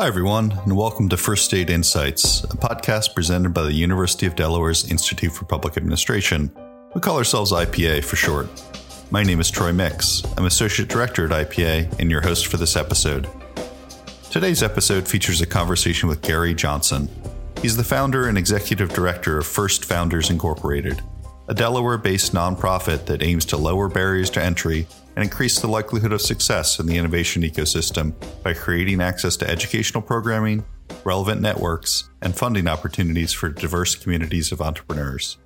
Hi, everyone, and welcome to First State Insights, a podcast presented by the University of Delaware's Institute for Public Administration. We call ourselves IPA for short. My name is Troy Mix. I'm Associate Director at IPA and your host for this episode. Today's episode features a conversation with Garry Johnson. He's the founder and executive director of First Founders Incorporated, a Delaware based nonprofit that aims to lower barriers to entry and increase the likelihood of success in the innovation ecosystem by creating access to educational programming, relevant networks, and funding opportunities for diverse communities of entrepreneurs.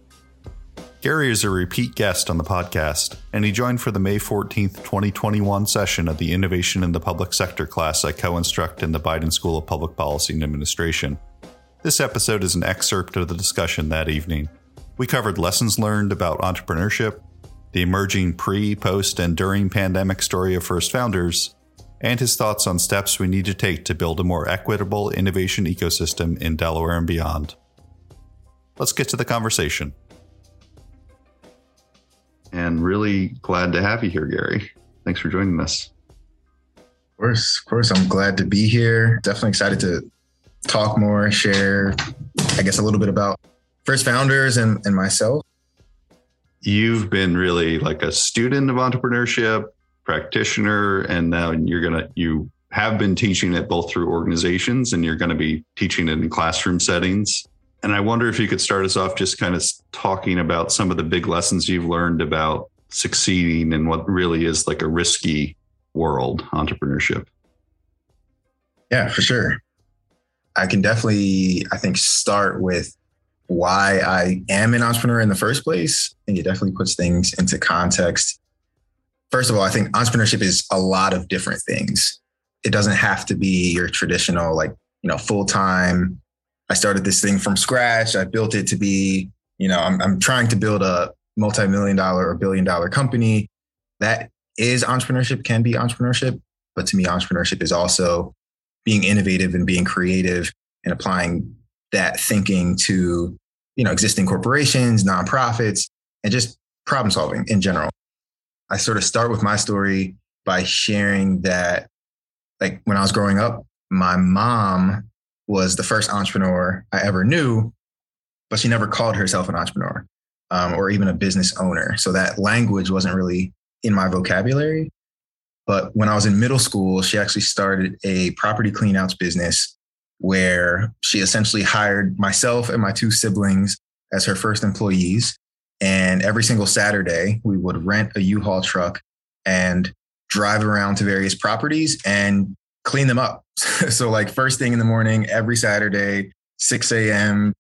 Garry is a repeat guest on the podcast, and he joined for the May 14th, 2021 session of the Innovation in the Public Sector class I co instruct in the Biden School of Public Policy and Administration. This episode is an excerpt of the discussion that evening. We covered lessons learned about entrepreneurship, the emerging pre, post, and during pandemic story of First Founders, and his thoughts on steps we need to take to build a more equitable innovation ecosystem in Delaware and beyond. Let's get to the conversation. And really glad to have you here, Garry. Thanks for joining us. Of course, of course, I'm glad to be here. Definitely excited to talk more, share, I guess, a little bit about First Founders and, and myself you've been really like a student of entrepreneurship, practitioner, and now you're gonna you have been teaching it both through organizations and you're going to be teaching it in classroom settings. And I wonder if you could start us off just kind of talking about some of the big lessons you've learned about succeeding in what really is like a risky world, entrepreneurship. Yeah, for sure. I can definitely, I think, start with why I am an entrepreneur in the first place. And it definitely puts things into context. First of all, I think entrepreneurship is a lot of different things. It doesn't have to be your traditional, like, you know, full time. I started this thing from scratch. I built it to be, you know, I'm, I'm trying to build a multi million dollar or billion dollar company. That is entrepreneurship, can be entrepreneurship. But to me, entrepreneurship is also being innovative and being creative and applying that thinking to you know, existing corporations, nonprofits, and just problem solving in general. I sort of start with my story by sharing that, like, when I was growing up, my mom was the first entrepreneur I ever knew, but she never called herself an entrepreneur um, or even a business owner. So that language wasn't really in my vocabulary. But when I was in middle school, she actually started a property cleanouts business where she essentially hired myself and my two siblings as her first employees. And every single Saturday, we would rent a U-Haul truck and drive around to various properties and clean them up. so, like, first thing in the morning, every Saturday, 6 a.m.,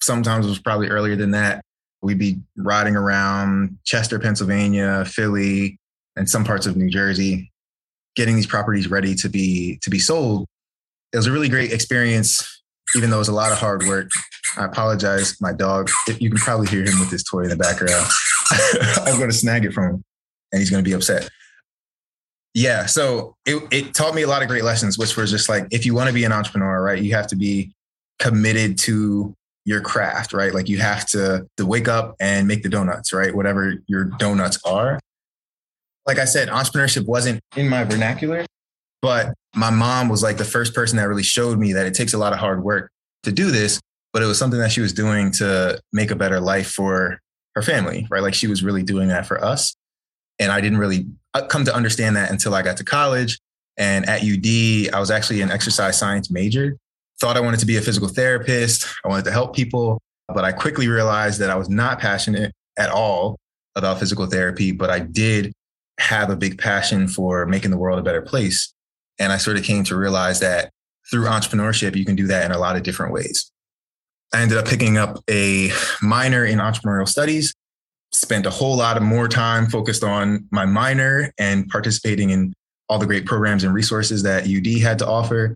sometimes it was probably earlier than that. We'd be riding around Chester, Pennsylvania, Philly, and some parts of New Jersey, getting these properties ready to be to be sold it was a really great experience, even though it was a lot of hard work. I apologize, my dog. You can probably hear him with his toy in the background. I'm going to snag it from him, and he's going to be upset. Yeah, so it it taught me a lot of great lessons, which was just like if you want to be an entrepreneur, right, you have to be committed to your craft, right? Like you have to to wake up and make the donuts, right? Whatever your donuts are. Like I said, entrepreneurship wasn't in my vernacular, but my mom was like the first person that really showed me that it takes a lot of hard work to do this, but it was something that she was doing to make a better life for her family, right? Like she was really doing that for us. And I didn't really uh, come to understand that until I got to college. And at UD, I was actually an exercise science major. Thought I wanted to be a physical therapist. I wanted to help people, but I quickly realized that I was not passionate at all about physical therapy, but I did have a big passion for making the world a better place. And I sort of came to realize that through entrepreneurship, you can do that in a lot of different ways. I ended up picking up a minor in entrepreneurial studies, spent a whole lot of more time focused on my minor and participating in all the great programs and resources that UD had to offer,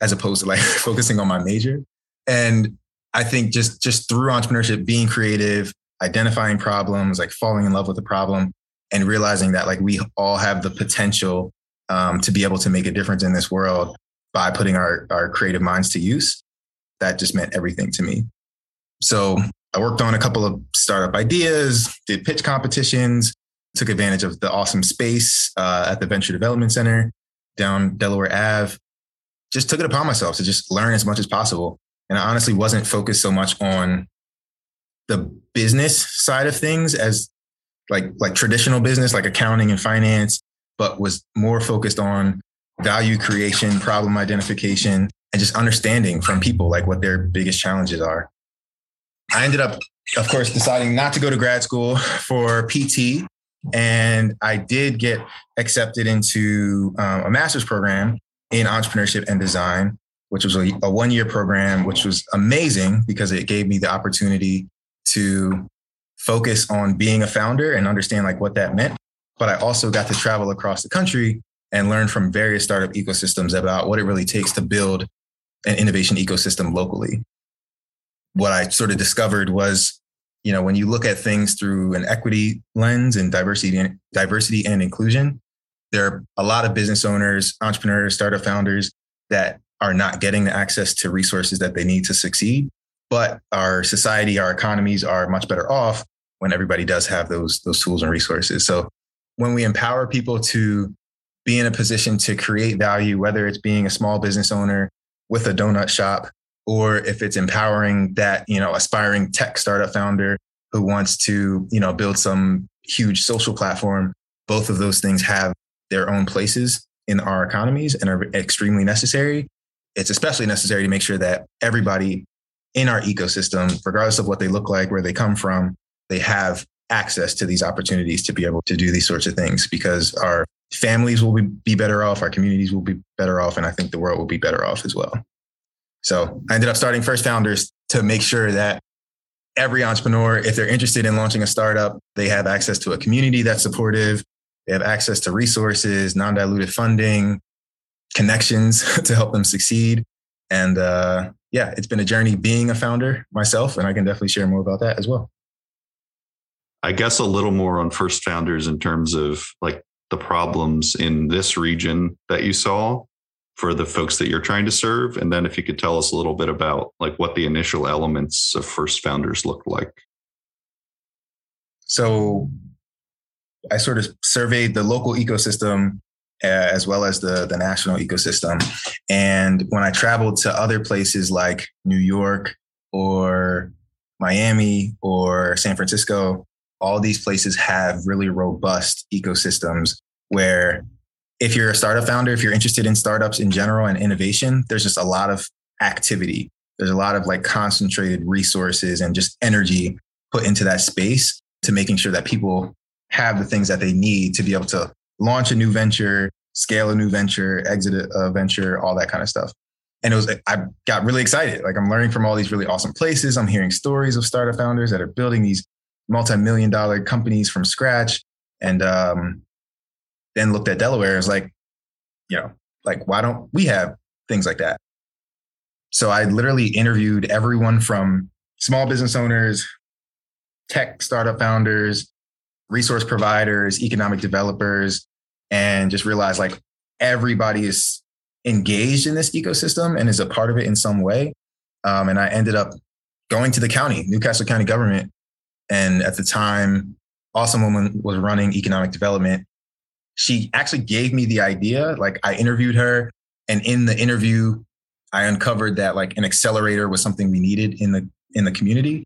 as opposed to like focusing on my major. And I think just just through entrepreneurship, being creative, identifying problems, like falling in love with the problem, and realizing that like we all have the potential um, to be able to make a difference in this world by putting our, our creative minds to use. That just meant everything to me. So I worked on a couple of startup ideas, did pitch competitions, took advantage of the awesome space uh, at the Venture Development Center down Delaware Ave. just took it upon myself to just learn as much as possible. And I honestly wasn't focused so much on the business side of things as like like traditional business like accounting and finance, but was more focused on value creation, problem identification, and just understanding from people like what their biggest challenges are. I ended up, of course, deciding not to go to grad school for PT. And I did get accepted into um, a master's program in entrepreneurship and design, which was a, a one year program, which was amazing because it gave me the opportunity to focus on being a founder and understand like what that meant. But I also got to travel across the country and learn from various startup ecosystems about what it really takes to build an innovation ecosystem locally. What I sort of discovered was, you know, when you look at things through an equity lens and diversity and diversity and inclusion, there are a lot of business owners, entrepreneurs, startup founders that are not getting the access to resources that they need to succeed. But our society, our economies are much better off when everybody does have those those tools and resources. So when we empower people to be in a position to create value, whether it's being a small business owner with a donut shop, or if it's empowering that, you know, aspiring tech startup founder who wants to, you know, build some huge social platform, both of those things have their own places in our economies and are extremely necessary. It's especially necessary to make sure that everybody in our ecosystem, regardless of what they look like, where they come from, they have access to these opportunities to be able to do these sorts of things because our families will be better off, our communities will be better off, and I think the world will be better off as well. So I ended up starting First Founders to make sure that every entrepreneur, if they're interested in launching a startup, they have access to a community that's supportive, they have access to resources, non diluted funding, connections to help them succeed. And uh, yeah, it's been a journey being a founder myself, and I can definitely share more about that as well. I guess a little more on First Founders in terms of like the problems in this region that you saw for the folks that you're trying to serve and then if you could tell us a little bit about like what the initial elements of first founders looked like so I sort of surveyed the local ecosystem uh, as well as the, the national ecosystem. And when I traveled to other places like New York or Miami or San Francisco, all these places have really robust ecosystems where if you're a startup founder, if you're interested in startups in general and innovation, there's just a lot of activity. There's a lot of like concentrated resources and just energy put into that space to making sure that people have the things that they need to be able to launch a new venture, scale a new venture, exit a venture, all that kind of stuff. And it was, I got really excited. Like I'm learning from all these really awesome places. I'm hearing stories of startup founders that are building these multi-million dollar companies from scratch. And um, then looked at Delaware as like, you know, like why don't we have things like that? So I literally interviewed everyone from small business owners, tech startup founders, resource providers, economic developers, and just realized like everybody is engaged in this ecosystem and is a part of it in some way. Um, and I ended up going to the county, New Castle County government. And at the time, Awesome Woman was running economic development. She actually gave me the idea. Like I interviewed her, and in the interview, I uncovered that like an accelerator was something we needed in the in the community.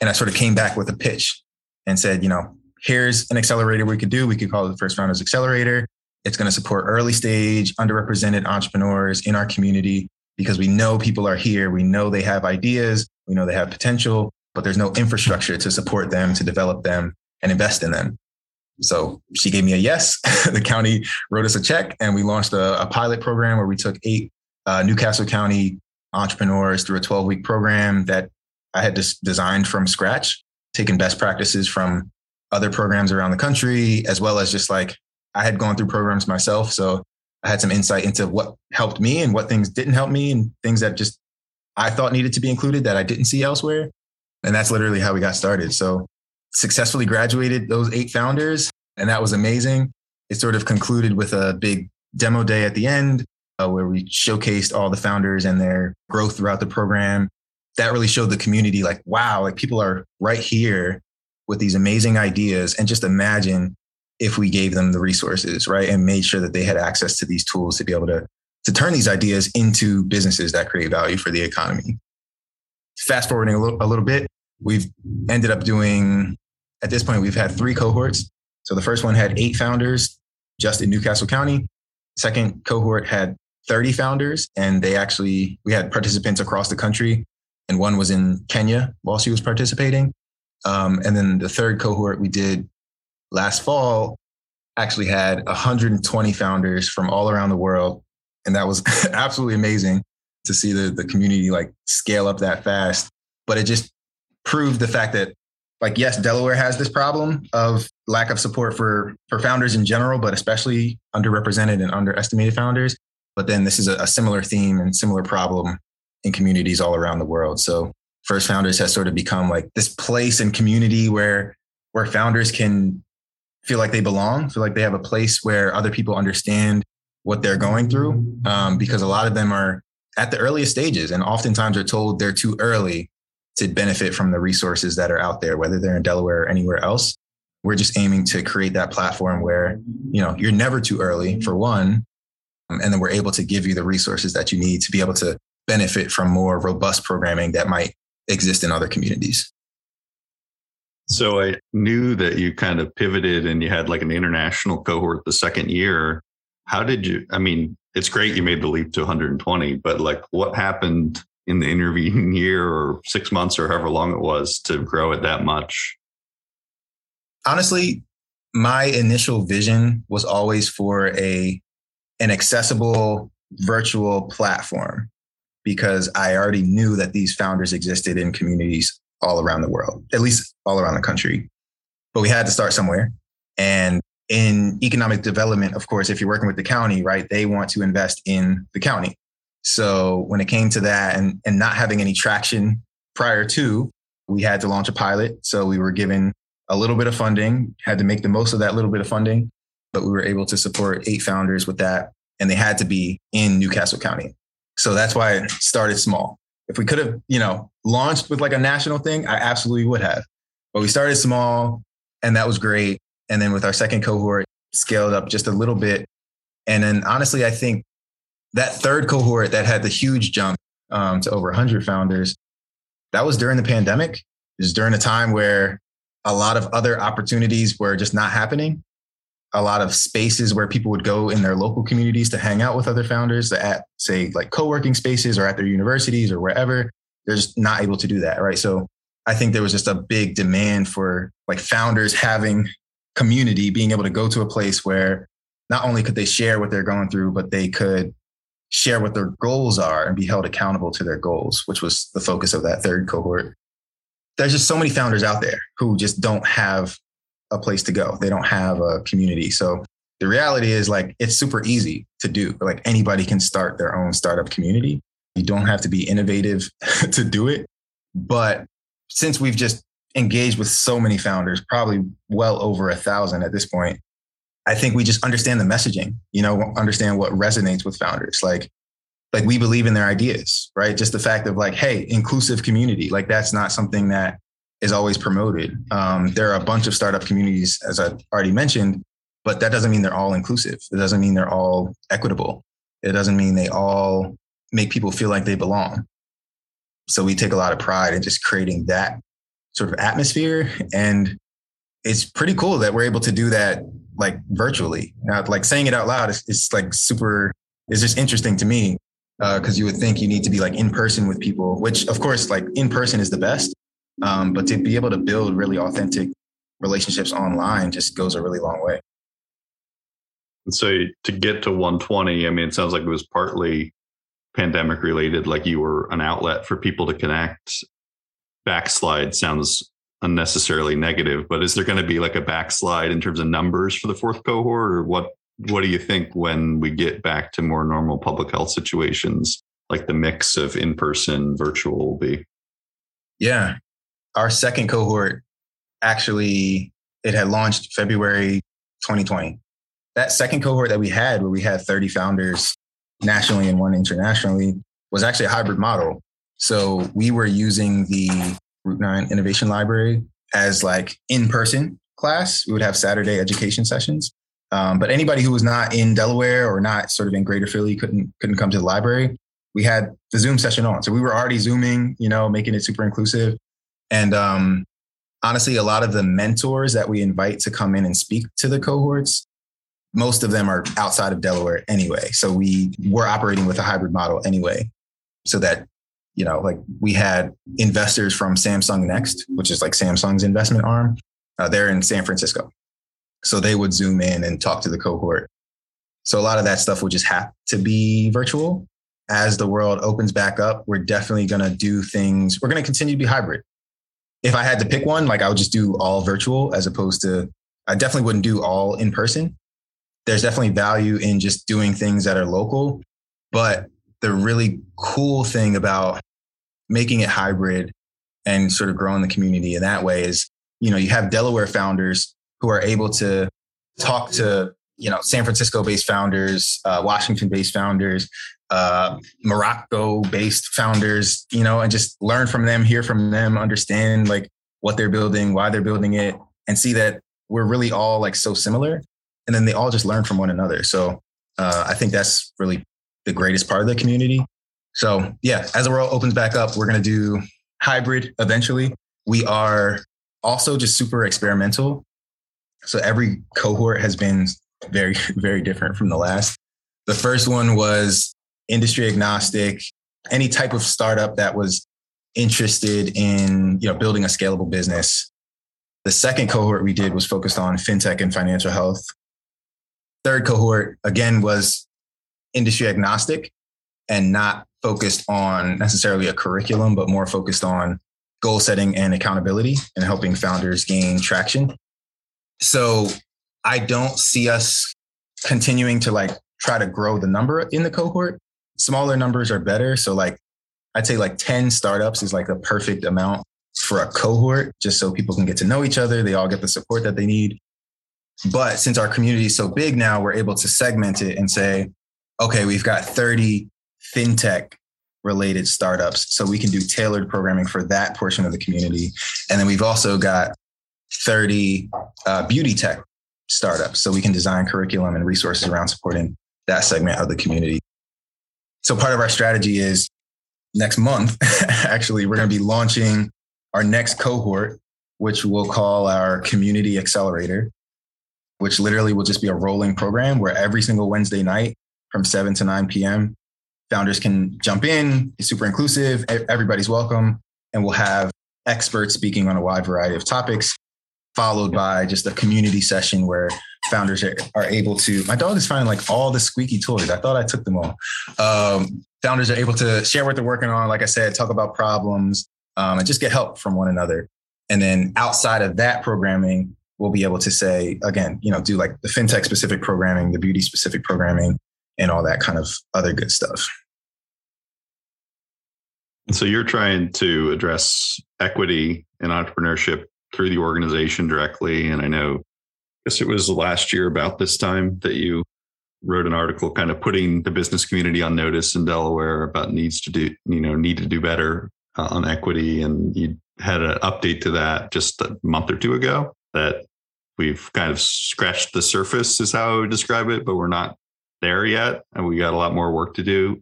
And I sort of came back with a pitch and said, you know, here's an accelerator we could do. We could call it the First Founders Accelerator. It's going to support early stage, underrepresented entrepreneurs in our community because we know people are here. We know they have ideas. We know they have potential, but there's no infrastructure to support them, to develop them and invest in them. So she gave me a yes. the county wrote us a check and we launched a, a pilot program where we took eight uh, New Castle County entrepreneurs through a 12 week program that I had designed from scratch, taking best practices from other programs around the country, as well as just like I had gone through programs myself. So I had some insight into what helped me and what things didn't help me and things that just I thought needed to be included that I didn't see elsewhere. And that's literally how we got started. So successfully graduated those eight founders, and that was amazing. It sort of concluded with a big demo day at the end uh, where we showcased all the founders and their growth throughout the program. That really showed the community like, wow, like people are right here with these amazing ideas and just imagine if we gave them the resources, right? And made sure that they had access to these tools to be able to to turn these ideas into businesses that create value for the economy. Fast forwarding a little, a little bit, we've ended up doing, at this point, we've had three cohorts. So the first one had eight founders just in New Castle County. Second cohort had 30 founders, and they actually, we had participants across the country, and one was in Kenya while she was participating. Um, and then the third cohort we did last fall actually had 120 founders from all around the world and that was absolutely amazing to see the the community like scale up that fast. But it just proved the fact that like yes, Delaware has this problem of lack of support for for founders in general, but especially underrepresented and underestimated founders. But then this is a, a similar theme and similar problem in communities all around the world. So First Founders has sort of become like this place and community where where founders can feel like they belong, feel like they have a place where other people understand what they're going through um, because a lot of them are at the earliest stages and oftentimes are told they're too early to benefit from the resources that are out there, whether they're in Delaware or anywhere else. We're just aiming to create that platform where, you know, you're never too early for one. Um, and then we're able to give you the resources that you need to be able to benefit from more robust programming that might exist in other communities. So I knew that you kind of pivoted and you had like an international cohort the second year how did you i mean it's great you made the leap to 120 but like what happened in the intervening year or six months or however long it was to grow it that much? Honestly my initial vision was always for a an accessible virtual platform because i already knew that these founders existed in communities all around the world at least all around the country. But we had to start somewhere. And in economic development, of course, if you're working with the county, right, they want to invest in the county. So when it came to that and, and not having any traction prior to, we had to launch a pilot. So we were given a little bit of funding, had to make the most of that little bit of funding, but we were able to support eight founders with that. And they had to be in New Castle County. So that's why it started small. If we could have, you know, launched with like a national thing, I absolutely would have. But we started small and that was great. And then with our second cohort, scaled up just a little bit. And then honestly, I think that third cohort that had the huge jump um, to over 100 founders, that was during the pandemic. It was during a time where a lot of other opportunities were just not happening. A lot of spaces where people would go in their local communities to hang out with other founders at, say, like co working spaces or at their universities or wherever. They're just not able to do that. Right. So I think there was just a big demand for like founders having community, being able to go to a place where not only could they share what they're going through, but they could share what their goals are and be held accountable to their goals, which was the focus of that third cohort. There's just so many founders out there who just don't have a place to go. They don't have a community. So the reality is like it's super easy to do. Like anybody can start their own startup community. You don't have to be innovative to do it. But since we've just engaged with so many founders, probably well over a thousand at this point. I think we just understand the messaging, you know, understand what resonates with founders. Like, like we believe in their ideas, right? Just the fact of like, hey, inclusive community, like that's not something that is always promoted. Um, there are a bunch of startup communities, as I already mentioned, but that doesn't mean they're all inclusive. It doesn't mean they're all equitable. It doesn't mean they all make people feel like they belong. So we take a lot of pride in just creating that sort of atmosphere. And it's pretty cool that we're able to do that like virtually. Now, like saying it out loud is, is like super, is just interesting to me because uh, you would think you need to be like in person with people, which of course, like in person is the best. Um, but to be able to build really authentic relationships online just goes a really long way. And so to get to 120, I mean, it sounds like it was partly pandemic related, like you were an outlet for people to connect backslide sounds unnecessarily negative, but is there going to be like a backslide in terms of numbers for the fourth cohort, or what? What do you think when we get back to more normal public health situations, like the mix of in person, virtual will be? Yeah, our second cohort actually it had launched February 2020. That second cohort that we had, where we had 30 founders nationally and one internationally, was actually a hybrid model. So we were using the Route 9 Innovation Library as like in person class. We would have Saturday education sessions. Um, but anybody who was not in Delaware or not sort of in Greater Philly couldn't couldn't come to the library. We had the Zoom session on, so we were already zooming, you know, making it super inclusive. And um, honestly, a lot of the mentors that we invite to come in and speak to the cohorts, most of them are outside of Delaware anyway. So we were operating with a hybrid model anyway, so that you know, like we had investors from Samsung Next, which is like Samsung's investment arm. Uh, they're in San Francisco. So they would zoom in and talk to the cohort. So a lot of that stuff would just have to be virtual. As the world opens back up, we're definitely going to do things. We're going to continue to be hybrid. If I had to pick one, like I would just do all virtual as opposed to, I definitely wouldn't do all in person. There's definitely value in just doing things that are local. But the really cool thing about making it hybrid and sort of growing the community in that way is, you know, you have Delaware founders who are able to talk to you know San Francisco based founders, uh, Washington based founders, uh, Morocco based founders, you know, and just learn from them, hear from them, understand like what they're building, why they're building it, and see that we're really all like so similar. And then they all just learn from one another. So uh, I think that's really the greatest part of the community. So yeah, as the world opens back up, we're going to do hybrid eventually. We are also just super experimental. So every cohort has been very, very different from the last. The first one was industry agnostic, any type of startup that was interested in you know building a scalable business. The second cohort we did was focused on fintech and financial health. Third cohort again was industry agnostic and not focused on necessarily a curriculum, but more focused on goal setting and accountability and helping founders gain traction. So I don't see us continuing to like try to grow the number in the cohort. Smaller numbers are better. So like I'd say like 10 startups is like a perfect amount for a cohort, just so people can get to know each other. They all get the support that they need. But since our community is so big now, we're able to segment it and say, okay, we've got 30 fintech related startups. So we can do tailored programming for that portion of the community. And then we've also got 30 uh, beauty tech startups. So we can design curriculum and resources around supporting that segment of the community. So part of our strategy is next month, actually, we're going to be launching our next cohort, which we'll call our community accelerator, which literally will just be a rolling program where every single Wednesday night from 7 to 9 p.m., founders can jump in. It's super inclusive. Everybody's welcome. And we'll have experts speaking on a wide variety of topics followed by just a community session where founders are, able to. My dog is finding like all the squeaky toys. I thought I took them all. Um, founders are able to share what they're working on. Like I said, talk about problems um, and just get help from one another. And then outside of that programming, we'll be able to say again, you know, do like the fintech specific programming, the beauty specific programming, and all that kind of other good stuff. So you're trying to address equity and entrepreneurship through the organization directly. And I know, I guess it was last year about this time that you wrote an article kind of putting the business community on notice in Delaware about needs to do, you know, need to do better uh, on equity. And you had an update to that just a month or two ago that we've kind of scratched the surface is how I would describe it, but we're not there yet. And we got a lot more work to do.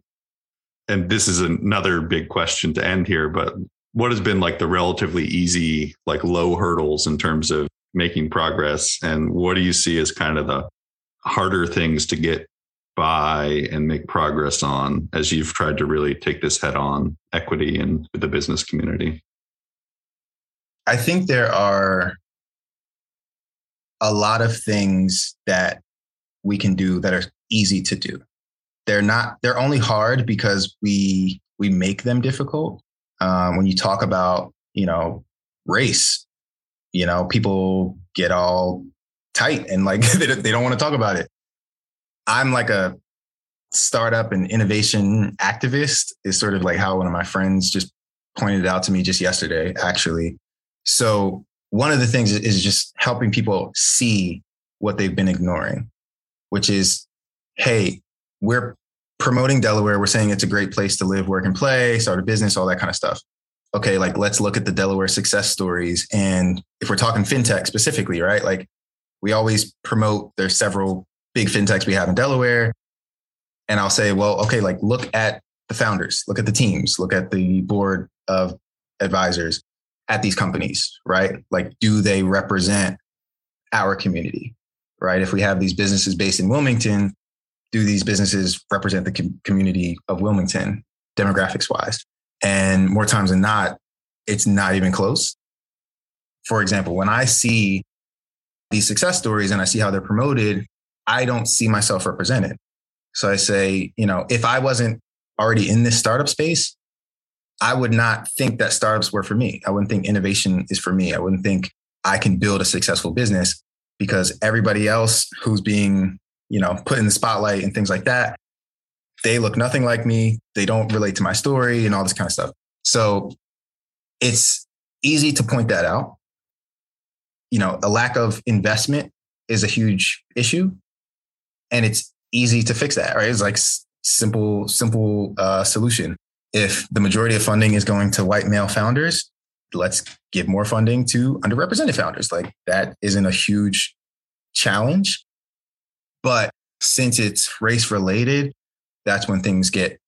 And this is another big question to end here, but what has been like the relatively easy, like low hurdles in terms of making progress? And what do you see as kind of the harder things to get by and make progress on as you've tried to really take this head on equity and the business community? I think there are a lot of things that we can do that are easy to do. They're not, they're only hard because we we make them difficult. Um, when you talk about you know race you know people get all tight and like they, they don't want to talk about it. I'm like a startup and innovation activist is sort of like how one of my friends just pointed out to me just yesterday actually. So one of the things is just helping people see what they've been ignoring which is hey we're promoting Delaware. We're saying it's a great place to live, work, and play, start a business, all that kind of stuff. Okay, like let's look at the Delaware success stories. And if we're talking fintech specifically, right? Like we always promote there's several big fintechs we have in Delaware. And I'll say, well, okay, like look at the founders, look at the teams, look at the board of advisors at these companies, right? Like, do they represent our community, right? If we have these businesses based in Wilmington, do these businesses represent the com- community of Wilmington demographics wise? And more times than not, it's not even close. For example, when I see these success stories and I see how they're promoted, I don't see myself represented. So I say, you know, if I wasn't already in this startup space, I would not think that startups were for me. I wouldn't think innovation is for me. I wouldn't think I can build a successful business because everybody else who's being, you know, put in the spotlight and things like that, they look nothing like me. They don't relate to my story and all this kind of stuff. So it's easy to point that out. You know, a lack of investment is a huge issue and it's easy to fix that, right? It's like simple, simple uh, solution. If the majority of funding is going to white male founders, let's give more funding to underrepresented founders. Like that isn't a huge challenge. But since it's race related, that's when things get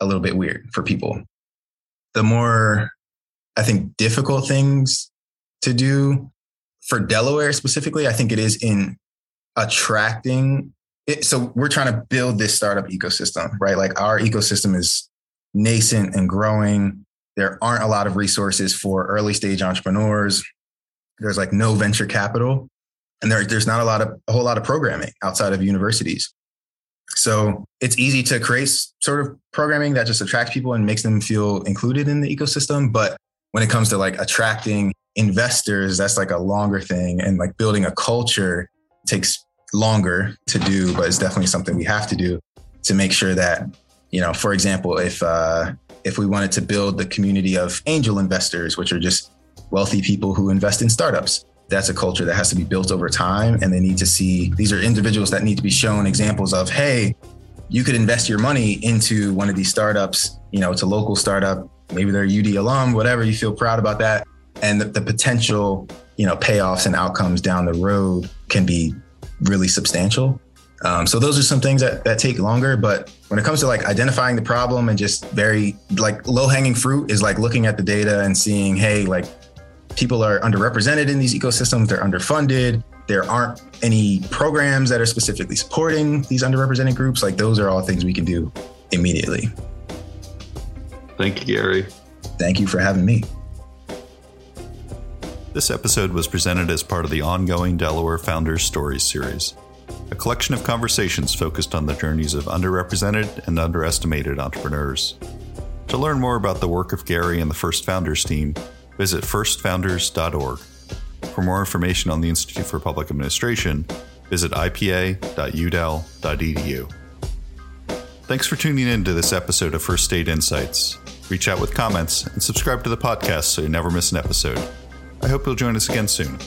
a little bit weird for people. The more, I think, difficult things to do for Delaware specifically, I think it is in attracting it, so we're trying to build this startup ecosystem, right? Like our ecosystem is nascent and growing. There aren't a lot of resources for early stage entrepreneurs. There's like no venture capital, and there, there's not a lot of a whole lot of programming outside of universities. So it's easy to create sort of programming that just attracts people and makes them feel included in the ecosystem. But when it comes to like attracting investors, that's like a longer thing. And like building a culture takes longer to do, but it's definitely something we have to do to make sure that, you know, for example, if uh, if we wanted to build the community of angel investors, which are just wealthy people who invest in startups, that's a culture that has to be built over time. And they need to see these are individuals that need to be shown examples of, hey, you could invest your money into one of these startups. You know, it's a local startup. Maybe they're UD alum, whatever. You feel proud about that, and the, the potential, you know, payoffs and outcomes down the road can be really substantial. Um, so those are some things that, that take longer. But when it comes to like identifying the problem and just very like low hanging fruit is like looking at the data and seeing, hey, like people are underrepresented in these ecosystems, they're underfunded. There aren't any programs that are specifically supporting these underrepresented groups. Like those are all things we can do immediately. Thank you, Garry. Thank you for having me. This episode was presented as part of the ongoing Delaware Founders Stories series, a collection of conversations focused on the journeys of underrepresented and underestimated entrepreneurs. To learn more about the work of Garry and the First Founders team, visit firstfounders.org. For more information on the Institute for Public Administration, visit ipa.udel.edu. Thanks for tuning in to this episode of First State Insights. Reach out with comments and subscribe to the podcast so you never miss an episode. I hope you'll join us again soon.